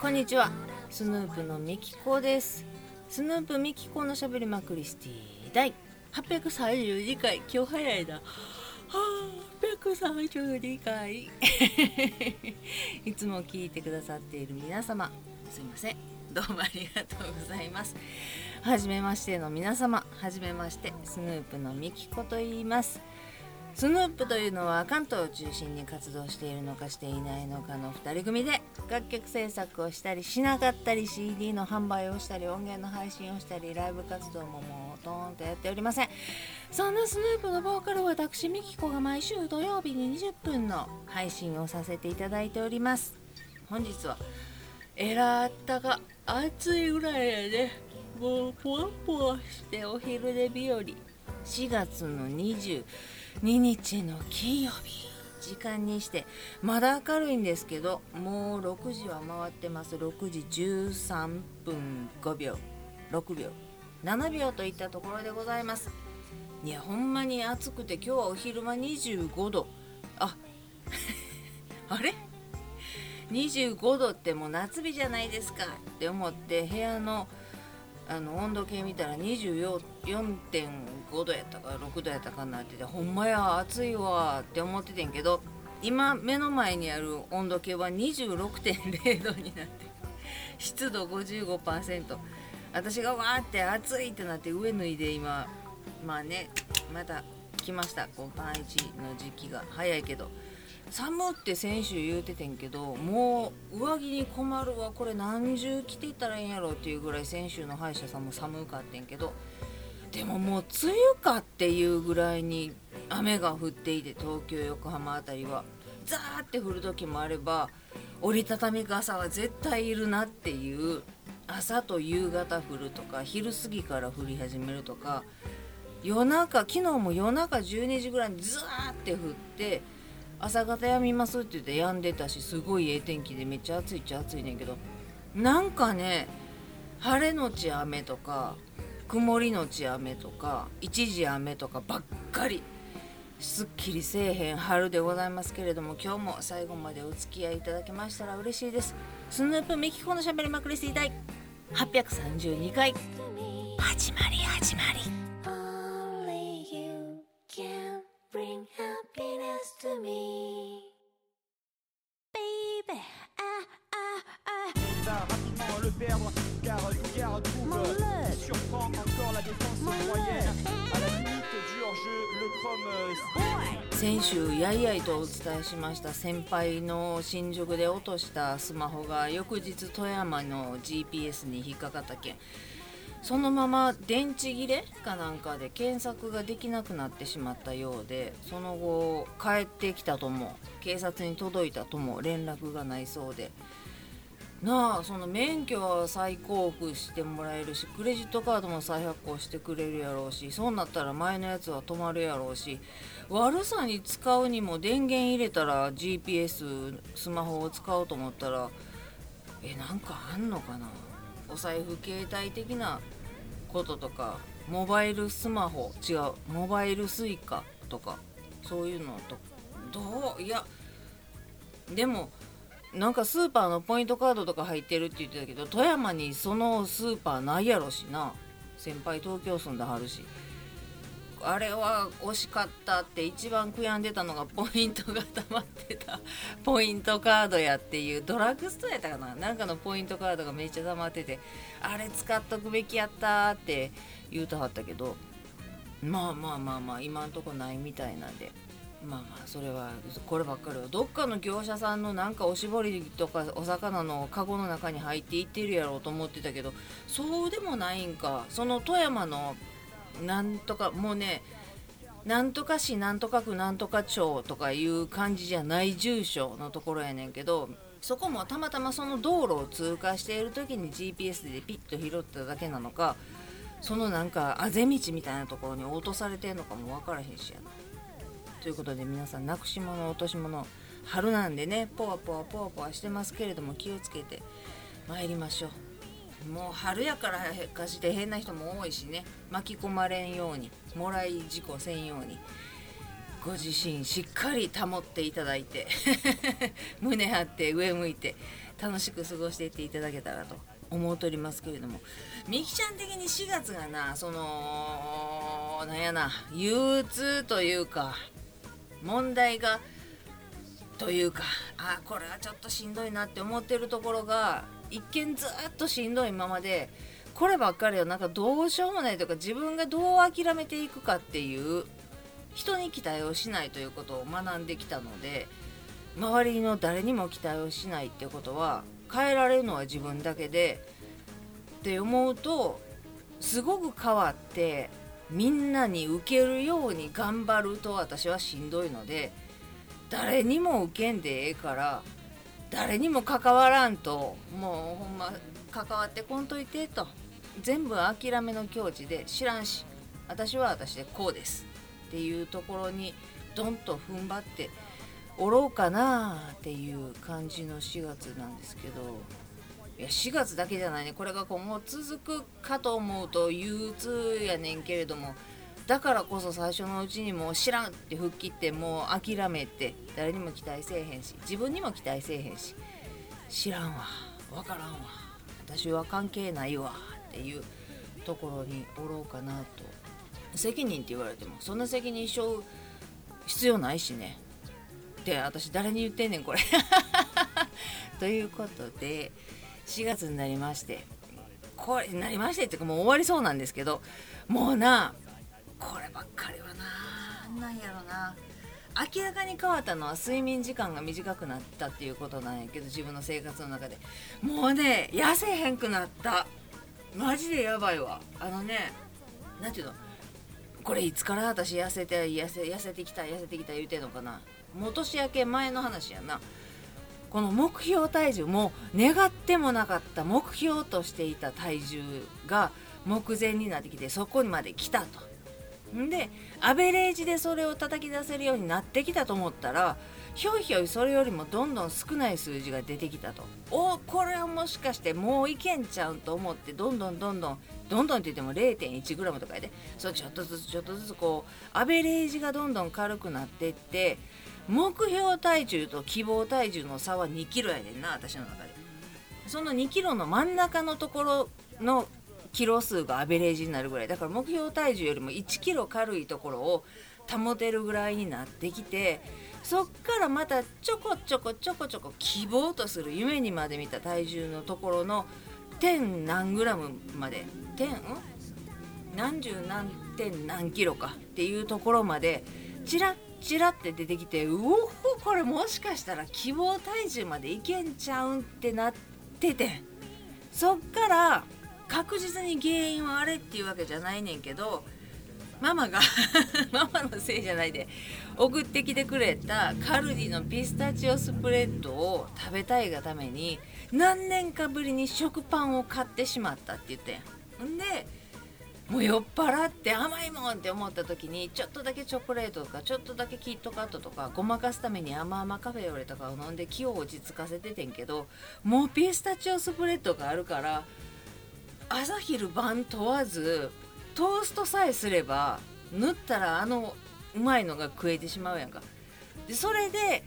こんにちは。スヌープのミキコです。スヌープミキコのしゃべりまクリスティ第832回今日早いな。はあ832回いつも聞いてくださっている皆様。すいません。どうもありがとうございます。はじめましての皆様。はじめましてスヌープのミキコと言いますスヌープというのは関東を中心に活動しているのかしていないのかの2人組で楽曲制作をしたりしなかったり CD の販売をしたり音源の配信をしたりライブ活動ももうトーンとやっておりません。そんなスヌープのボーカル私ミキコが毎週土曜日に20分の配信をさせていただいております。本日はえらったが暑いぐらいやねもうポワポワしてお昼で日和。4月の20 2日の金曜日。時間にしてまだ明るいんですけどもう6時は回ってます。6時13分5秒。6秒。7秒といったところでございます。いやほんまに暑くて今日はお昼間25度。あ あれ？25度ってもう夏日じゃないですかって思って部屋のあの温度計見たら24.5度やったか6度やったかなっててほんまや暑いわって思っててんけど今目の前にある温度計は26.0度になって湿度55%私がわーって暑いってなって上脱いで今まあねまた来ました。こうパンイチの時期が早いけど。寒って先週言うててんけどもう上着に困るわこれ何重着ていったらいいんやろっていうぐらい先週の歯医者さんも寒かってんけどでももう梅雨かっていうぐらいに雨が降っていて東京横浜辺りはザーって降る時もあれば折りたたみ傘は絶対いるなっていう朝と夕方降るとか昼過ぎから降り始めるとか夜中昨日も夜中12時ぐらいにザーって降って朝方やみますって言ってやんでたしすごいええ天気でめっちゃ暑いっちゃ暑いねんけどなんかね晴れのち雨とか曇りのち雨とか一時雨とかばっかりすっきりせえへん春でございますけれども今日も最後までお付き合いいただけましたら嬉しいです。スヌープメキコのしゃべりまくりしていたい。832回始まり始まり。Happiness to me. Baby, ah, ah, ah, va rapidement le perdre car Lugar trouve surprend encore la défense Mon moyenne à la limite George Lecrom euh, 先週やいやいとお伝えしました先輩の新宿で落としたスマホが翌日富山の GPS に引っかかった件そのまま電池切れかなんかで検索ができなくなってしまったようでその後帰ってきたとも警察に届いたとも連絡がないそうで。なあその免許は再交付してもらえるしクレジットカードも再発行してくれるやろうしそうなったら前のやつは止まるやろうし悪さに使うにも電源入れたら GPS スマホを使おうと思ったらえなんかあんのかな？お財布携帯的なこととかモバイルスマホ違うモバイル suica とかそういうのとどういやでもなんかスーパーのポイントカードとか入ってるって言ってたけど富山にそのスーパーないやろしな。先輩東京住んではるし。あれは惜しかったって一番悔やんでたのがポイントが溜まってた。ポイントカードやっていうドラッグストアやったかな。なんかのポイントカードがめっちゃ溜まってて。あれ使っとくべきやったって言うとはったけど。まあまあまあまあ今んとこないみたいなんで。まあまあそれはこればっかりは。どっかの業者さんのなんかおしぼりとかお魚のカゴの中に入っていってるやろうと思ってたけどそうでもないんか。その富山のなんとかもうねなんとか市なんとか区なんとか町とかいう感じじゃない住所のところやねんけどそこもたまたまその道路を通過している時に GPS でピッと拾っただけなのかそのなんかあぜ道みたいなところに落とされてんのかも分からへんしやな。ということで皆さんなくし物落とし物春なんでねポワポワポワポワしてますけれども気をつけて参りましょうもう春やからかして変な人も多いしね。巻き込まれんようにもらい事故せんようにご自身しっかり保っていただいて 胸張って上向いて楽しく過ごしていっていただけたらと思うとりますけれども。みきちゃん的に4月がなそのなんやな憂鬱というか問題がというかあこれはちょっとしんどいなって思ってるところが一見ずっとしんどいままでこればっかりはなんかどうしようもないとか自分がどう諦めていくかっていう人に期待をしないということを学んできたので周りの誰にも期待をしないってことは変えられるのは自分だけでって思うとすごく変わってみんなに受けるように頑張ると私はしんどいので誰にも受けんでええから誰にも関わらんともうほんま関わってこんといてと。全部諦めの境地で知らんし私は私でこうですっていうところにドンと踏ん張っておろうかなっていう感じの4月なんですけど。いや4月だけじゃないね。これが今後続くかと思うと憂鬱やねんけれどもだからこそ最初のうちにもう知らんって吹っ切ってもう諦めて誰にも期待せえへんし自分にも期待せえへんし知らんわ分からんわ私は関係ないわっていうところにおろうかなと。責任って言われてもそんな責任背負う必要ないしね。って私誰に言ってんねんこれ。ということで4月になりましてこれになりましてっていうかもう終わりそうなんですけどもうなこればっかりはな。なんやろな。明らかに変わったのは睡眠時間が短くなったっていうことなんやけど自分の生活の中で。もうね痩せへんくなった。マジでやばいわ。あのね何ていうの？これいつから私痩せて痩せ痩せてきた痩せてきた言うてんのかな。もう年明け前の話やな。この目標体重も願ってもなかった目標としていた体重が目前になってきてそこにまで来たと。んでアベレージでそれを叩き出せるようになってきたと思ったらひょいひょいそれよりもどんどん少ない数字が出てきたと。おこれはもしかしてもういけんちゃうと思ってどんどんどんどんどんどんって言っても 0.1g とかで。そうちょっとずつちょっとずつこうアベレージがどんどん軽くなってって目標体重と希望体重の差は2キロやねんな私の中で。その2キロの真ん中のところのキロ数がアベレージになるぐらい。だから目標体重よりも1キロ軽いところを保てるぐらいになってきてそっからまたちょこちょこちょこちょこ希望とする夢にまで見た体重のところの点何グラムまで点何十何点何キロかっていうところまでチラッチラって出てきてうおほこれもしかしたら希望体重までいけんちゃうんってなってて。そっから確実に原因はあれっていうわけじゃないねんけどママが ママのせいじゃないで送ってきてくれたカルディのピスタチオスプレッドを食べたいがために何年かぶりに食パンを買ってしまったって言ってん。でもう酔っ払って甘いもんって思った時にちょっとだけチョコレートとかちょっとだけキットカットとかごまかすために甘々カフェオレとかを飲んで気を落ち着かせててんけどもうピスタチオスプレッドがあるから朝昼晩問わずトーストさえすれば塗ったらあのうまいのが食えてしまうやんか。でそれで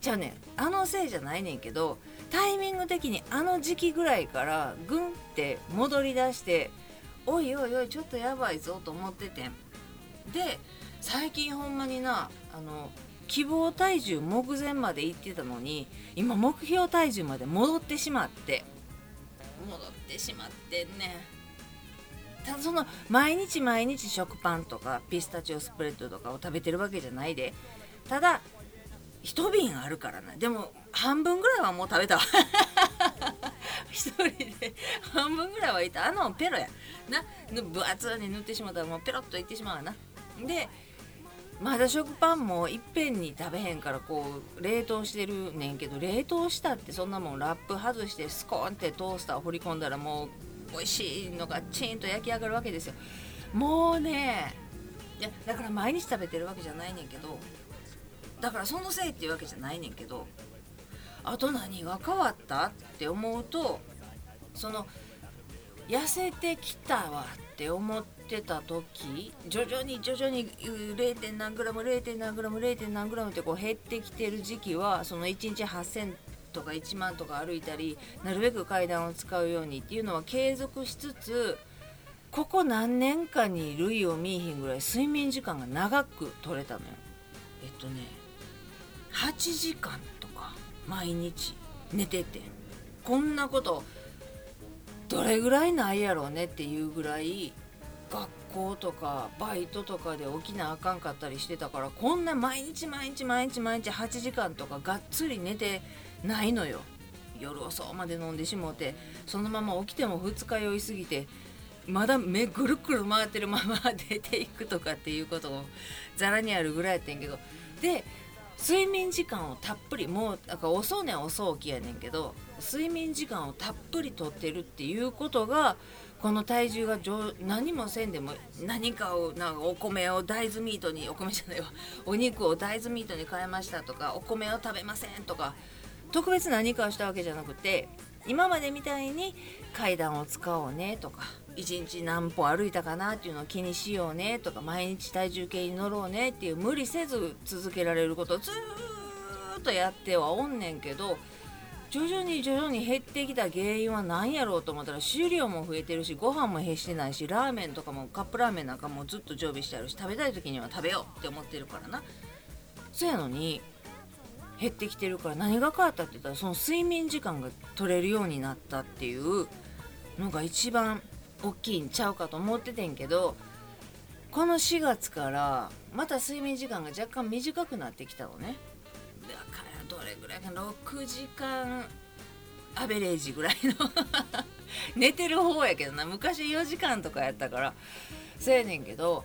じゃあねあのせいじゃないねんけどタイミング的にあの時期ぐらいからグンって戻り出しておいおいおいちょっとやばいぞと思っててん。で最近ほんまになあの希望体重目前まで行ってたのに今目標体重まで戻ってしまって。戻ってしまってねただその毎日毎日食パンとかピスタチオスプレッドとかを食べてるわけじゃないで。ただ一瓶あるからなでも半分ぐらいはもう食べたわ。一人で半分ぐらいはいた。あのペロや。な。分厚に塗ってしまったらもうペロッといってしまうわな。でまだ食パンもいっぺんに食べへんからこう冷凍してるねんけど冷凍したってそんなもんラップ外してスコーンってトースターを掘り込んだらもう美味しいのがチーンと焼き上がるわけですよ。もうねいやだから毎日食べてるわけじゃないねんけどだからそのせいっていうわけじゃないねんけどあと何が変わったって思うとその痩せてきたわって思っってた時徐々に徐々に 0. 何グラム 0. 何グラム 0. 何グラムってこう減ってきてる時期はその1日8000とか1万とか歩いたりなるべく階段を使うようにっていうのは継続しつつここ何年かに類を見いひんぐらい睡眠時間が長く取れたのよえっとね8時間とか毎日寝ててこんなことどれぐらいないやろうねっていうぐらい学校とかバイトとかで起きなあかんかったりしてたからこんな毎日毎日毎日毎日8時間とかがっつり寝てないのよ。夜遅うまで飲んでしもうてそのまま起きても二日酔いすぎてまだ目ぐるくる回ってるまま出ていくとかっていうこともざらにあるぐらいやってんけど。で睡眠時間をたっぷりもうだか遅うねん遅起きやねんけど睡眠時間をたっぷりとってるっていうことがこの体重が何もせんでも何かをなんかお米を大豆ミートにお米じゃないわ。お肉を大豆ミートに変えましたとかお米を食べませんとか特別何かをしたわけじゃなくて今までみたいに階段を使おうねとか1日何歩歩いたかなっていうのを気にしようねとか毎日体重計に乗ろうねっていう無理せず続けられることをずっとやってはおんねんけど徐々に徐々に減ってきた原因は何やろうと思ったら収量も増えてるしご飯も減してないしラーメンとかもカップラーメンなんかもずっと常備してあるし食べたい時には食べようって思ってるからな。そやのに減ってきてるから何が変わったって言ったらその睡眠時間が取れるようになったっていうのが一番大きいんちゃうかと思っててんけどこの4月からまた睡眠時間が若干短くなってきたのね。どれぐらいか6時間アベレージぐらいの。寝てる方やけどな。昔4時間とかやったから。そうやねんけど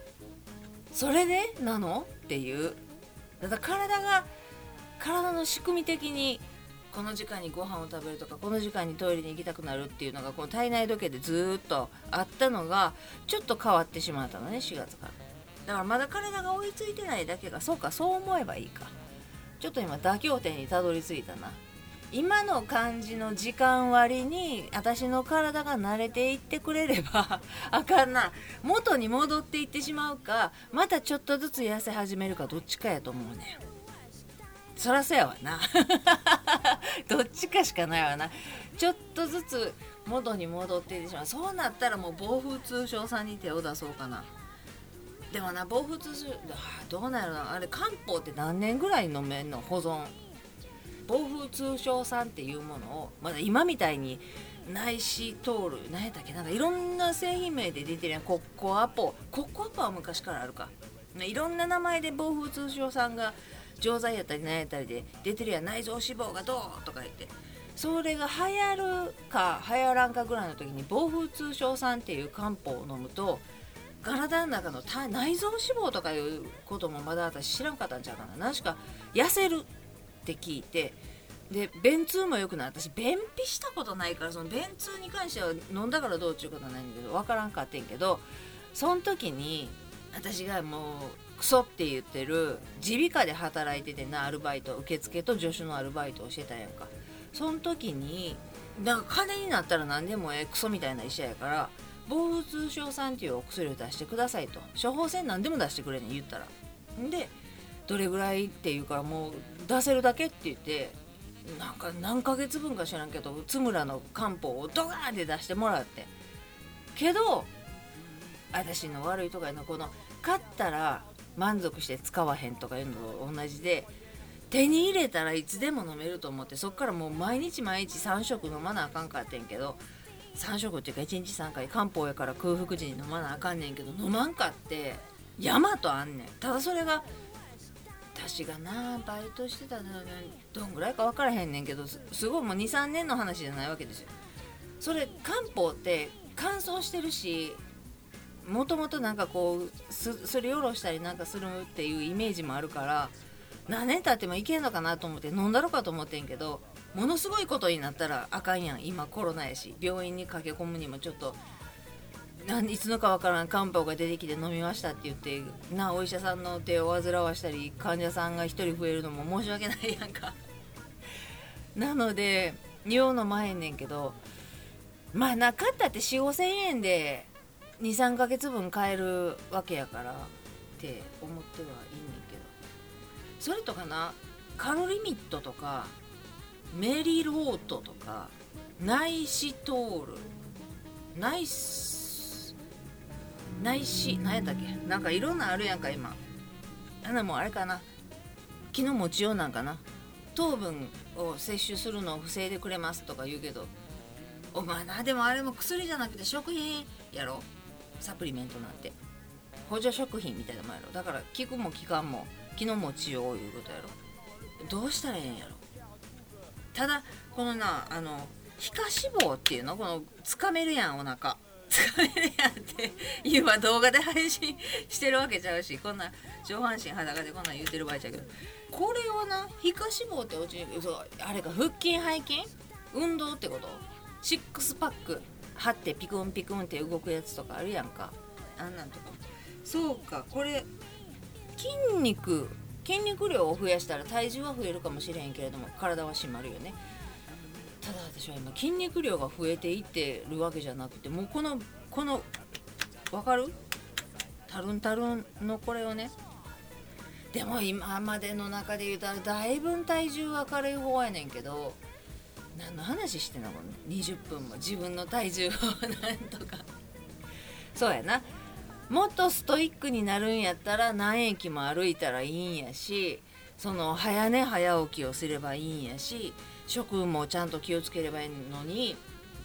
それでなの？っていう。だから体が体の仕組み的にこの時間にご飯を食べるとかこの時間にトイレに行きたくなるっていうのがこの体内時計でずっとあったのがちょっと変わってしまったのね4月から。だからまだ体が追いついてないだけが。そうかそう思えばいいか。ちょっと今妥協点にたどり着いたな。今の感じの時間割に私の体が慣れていってくれれば あかんな。元に戻っていってしまうかまたちょっとずつ痩せ始めるかどっちかやと思うねん。そらそやわな。どっちかしかないわな。ちょっとずつ元に戻っていってしまう。そうなったらもう暴風通商さんに手を出そうかな。でもな暴風通商どうなるのあれ漢方って何年ぐらい飲めんの保存。暴風通商さんっていうものをまだ今みたいに内視通る何やったっけなんかいろんな製品名で出てるやん。コッコアポ。コッコアポは昔からあるか。いろんな名前で暴風通商さんが錠剤やったり何やったりで出てるやん。内臓脂肪がどうとか言って。それが流行るか流行らんかぐらいの時に暴風通商酸っていう漢方を飲むと体の中の内臓脂肪とかいうこともまだ私知らんかったんちゃうかな。確か痩せるって聞いて。で便通も良くない私便秘したことないからその便通に関しては飲んだからどうっていうことはないんだけど分からんかってんけどその時に私がもうクソって言ってる耳鼻科で働いててなアルバイト受付と助手のアルバイトをしてたんやんか。その時になんか金になったら何でもええクソみたいな医者やから暴風通商酸っていうお薬を出してくださいと。処方箋何でも出してくれね言ったら。でどれぐらいって言うからもう出せるだけって言ってなんか何ヶ月分か知らんけど津村の漢方をドガーンって出してもらって。けど私の悪いとかのこの買ったら満足して使わへんとかいうのと同じで手に入れたらいつでも飲めると思ってそっからもう毎日毎日3食飲まなあかんかってんけど3食っていうか1日3回漢方やから空腹時に飲まなあかんねんけど飲まんかって山とあんねん。ただそれが私がなバイトしてたのどんぐらいか分からへんねんけどすすごいもう23年の話じゃないわけですよ。それ漢方って乾燥してるしもともとなんかこうすすりおろしたりなんかするっていうイメージもあるから何年経ってもいけんのかなと思って飲んだろかと思ってんけどものすごいことになったらあかんやん。今コロナやし。病院に駆け込むにもちょっとなんいつのかわからん漢方が出てきて飲みましたって言ってなお医者さんの手を煩わしたり患者さんが1人増えるのも申し訳ないやんか。なので用の前んねんけどまあなかったって4 5千円で23ヶ月分買えるわけやからって思ってはいいねんけど。それとかなカロリミットとかメリロートとかナイシトールナイスナイシ何やったっけ？なんかいろんなあるやんか今。あんなもんあれかな。気の持ちようなんかな。糖分を摂取するのを防いでくれますとか言うけど。お前なでもあれも薬じゃなくて食品やろ？サプリメントなんて。補助食品みたいなもんやろ。だから効くも効かんも気の持ちよういうことやろ。どうしたらええんやろ？ただこのなあの皮下脂肪っていうの？このつかめるやんお腹。つかめるやんって 今動画で配信 してるわけちゃうしこんな上半身裸でこんなん言うてる場合ちゃうけど。これをな皮下脂肪って落ちそあれか腹筋背筋？運動ってこと？シックスパック張ってピクンピクンって動くやつとかあるやんか。あんなんとか。そうかこれ筋肉筋肉量を増やしたら体重は増えるかもしれへんけれども体は締まるよね。ただ私は今筋肉量が増えていってるわけじゃなくてもうこのこのわかる？タルンタルンのこれをね。でも今までの中で言うたらだいぶ体重は軽い方やねんけど何の話してんの？この20分も。自分の体重を。なんとか。そうやな。もっとストイックになるんやったら何駅も歩いたらいいんやしその早寝早起きをすればいいんやし食もちゃんと気をつければいいのに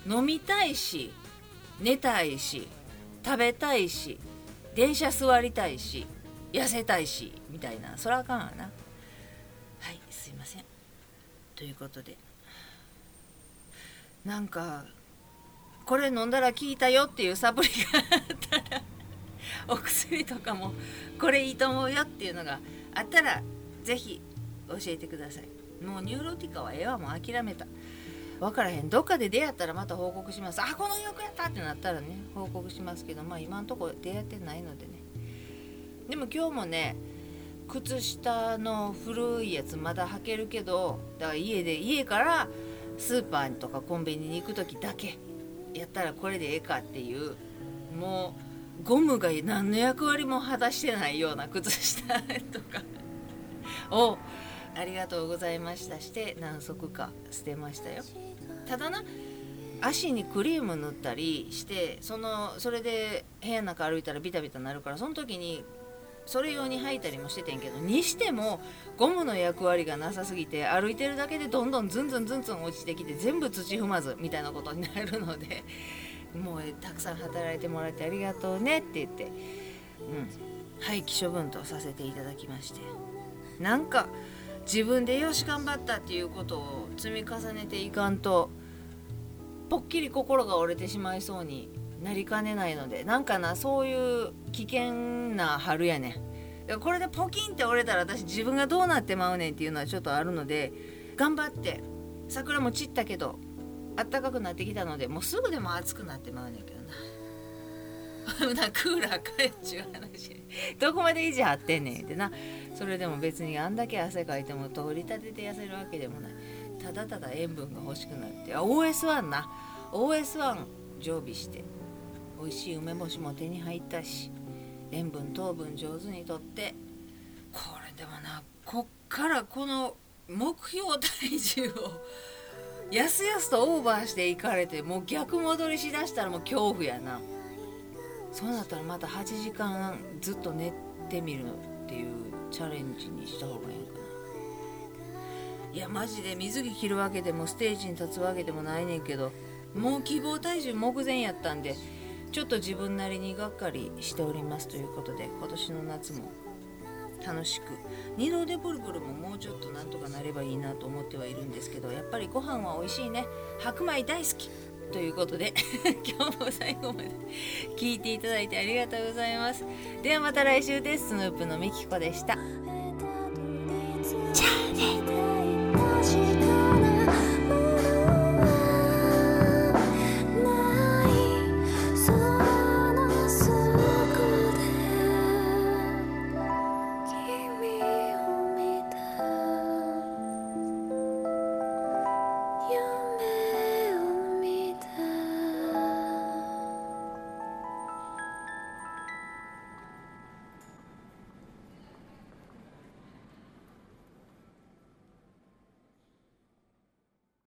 飲みたいし寝たいし食べたいし電車座りたいし痩せたいしみたいなそらあかんわな。はいすいません。ということで。なんかこれ飲んだら効いたよっていうサプリがあったら お薬とかもこれいいと思うよっていうのがあったらぜひ教えてください。もうニューロティカはええわもう諦めた。分からへん。どっかで出会ったらまた報告します。あこの役やったってなったらね報告しますけどまあ今んとこ出会ってないのでね。でも今日もね靴下の古いやつまだ履けるけどだから家で家からスーパーとかコンビニに行く時だけやったらこれでええかっていうもうゴムが何の役割も果たしてないような靴下とか。をありがとうございました。して何足か捨てましたよ。ただな足にクリーム塗ったりしてそのそれで部屋の中歩いたらビタビタなるからその時にそれ用に履いたりもしててんけどにしてもゴムの役割がなさすぎて歩いてるだけでどんどんズンズンズンズン落ちてきて全部土踏まずみたいなことになるので。もうたくさん働いてもらってありがとうねって言って、うん、廃棄処分とさせていただきまして。なんか自分でよし頑張ったっていうことを積み重ねていかんとぽっきり心が折れてしまいそうになりかねないのでなんかなそういう危険な春やねん。これでポキンって折れたら私自分がどうなってまうねんっていうのはちょっとあるので頑張って。桜も散ったけど暖かくなってきたのでもうすぐでも暑くなってまうねんけどな。なクーラーかえっちゅう話。どこまで維持張ってんねんってな。それでも別にあんだけ汗かいても取り立てて痩せるわけでもない。ただただ塩分が欲しくなって。あ OS1 な。OS1 常備して。美味しい梅干しも手に入ったし。塩分糖分上手にとって。これでもなこっからこの目標体重をやすやすとオーバーしていかれてもう逆戻りしだしたらもう恐怖やな。そうなったらまた8時間ずっと寝てみるっていうチャレンジにした方がいいんかな。いやマジで水着着るわけでもステージに立つわけでもないねんけどもう希望体重目前やったんでちょっと自分なりにがっかりしておりますということで今年の夏も楽しく二度でブルブルももうちょっとなんとかなればいいなと思ってはいるんですけどやっぱりご飯は美味しいね。白米大好きということで 今日も最後まで聞いていただいてありがとうございます。ではまた来週です。スヌープのみきこでしたじゃあね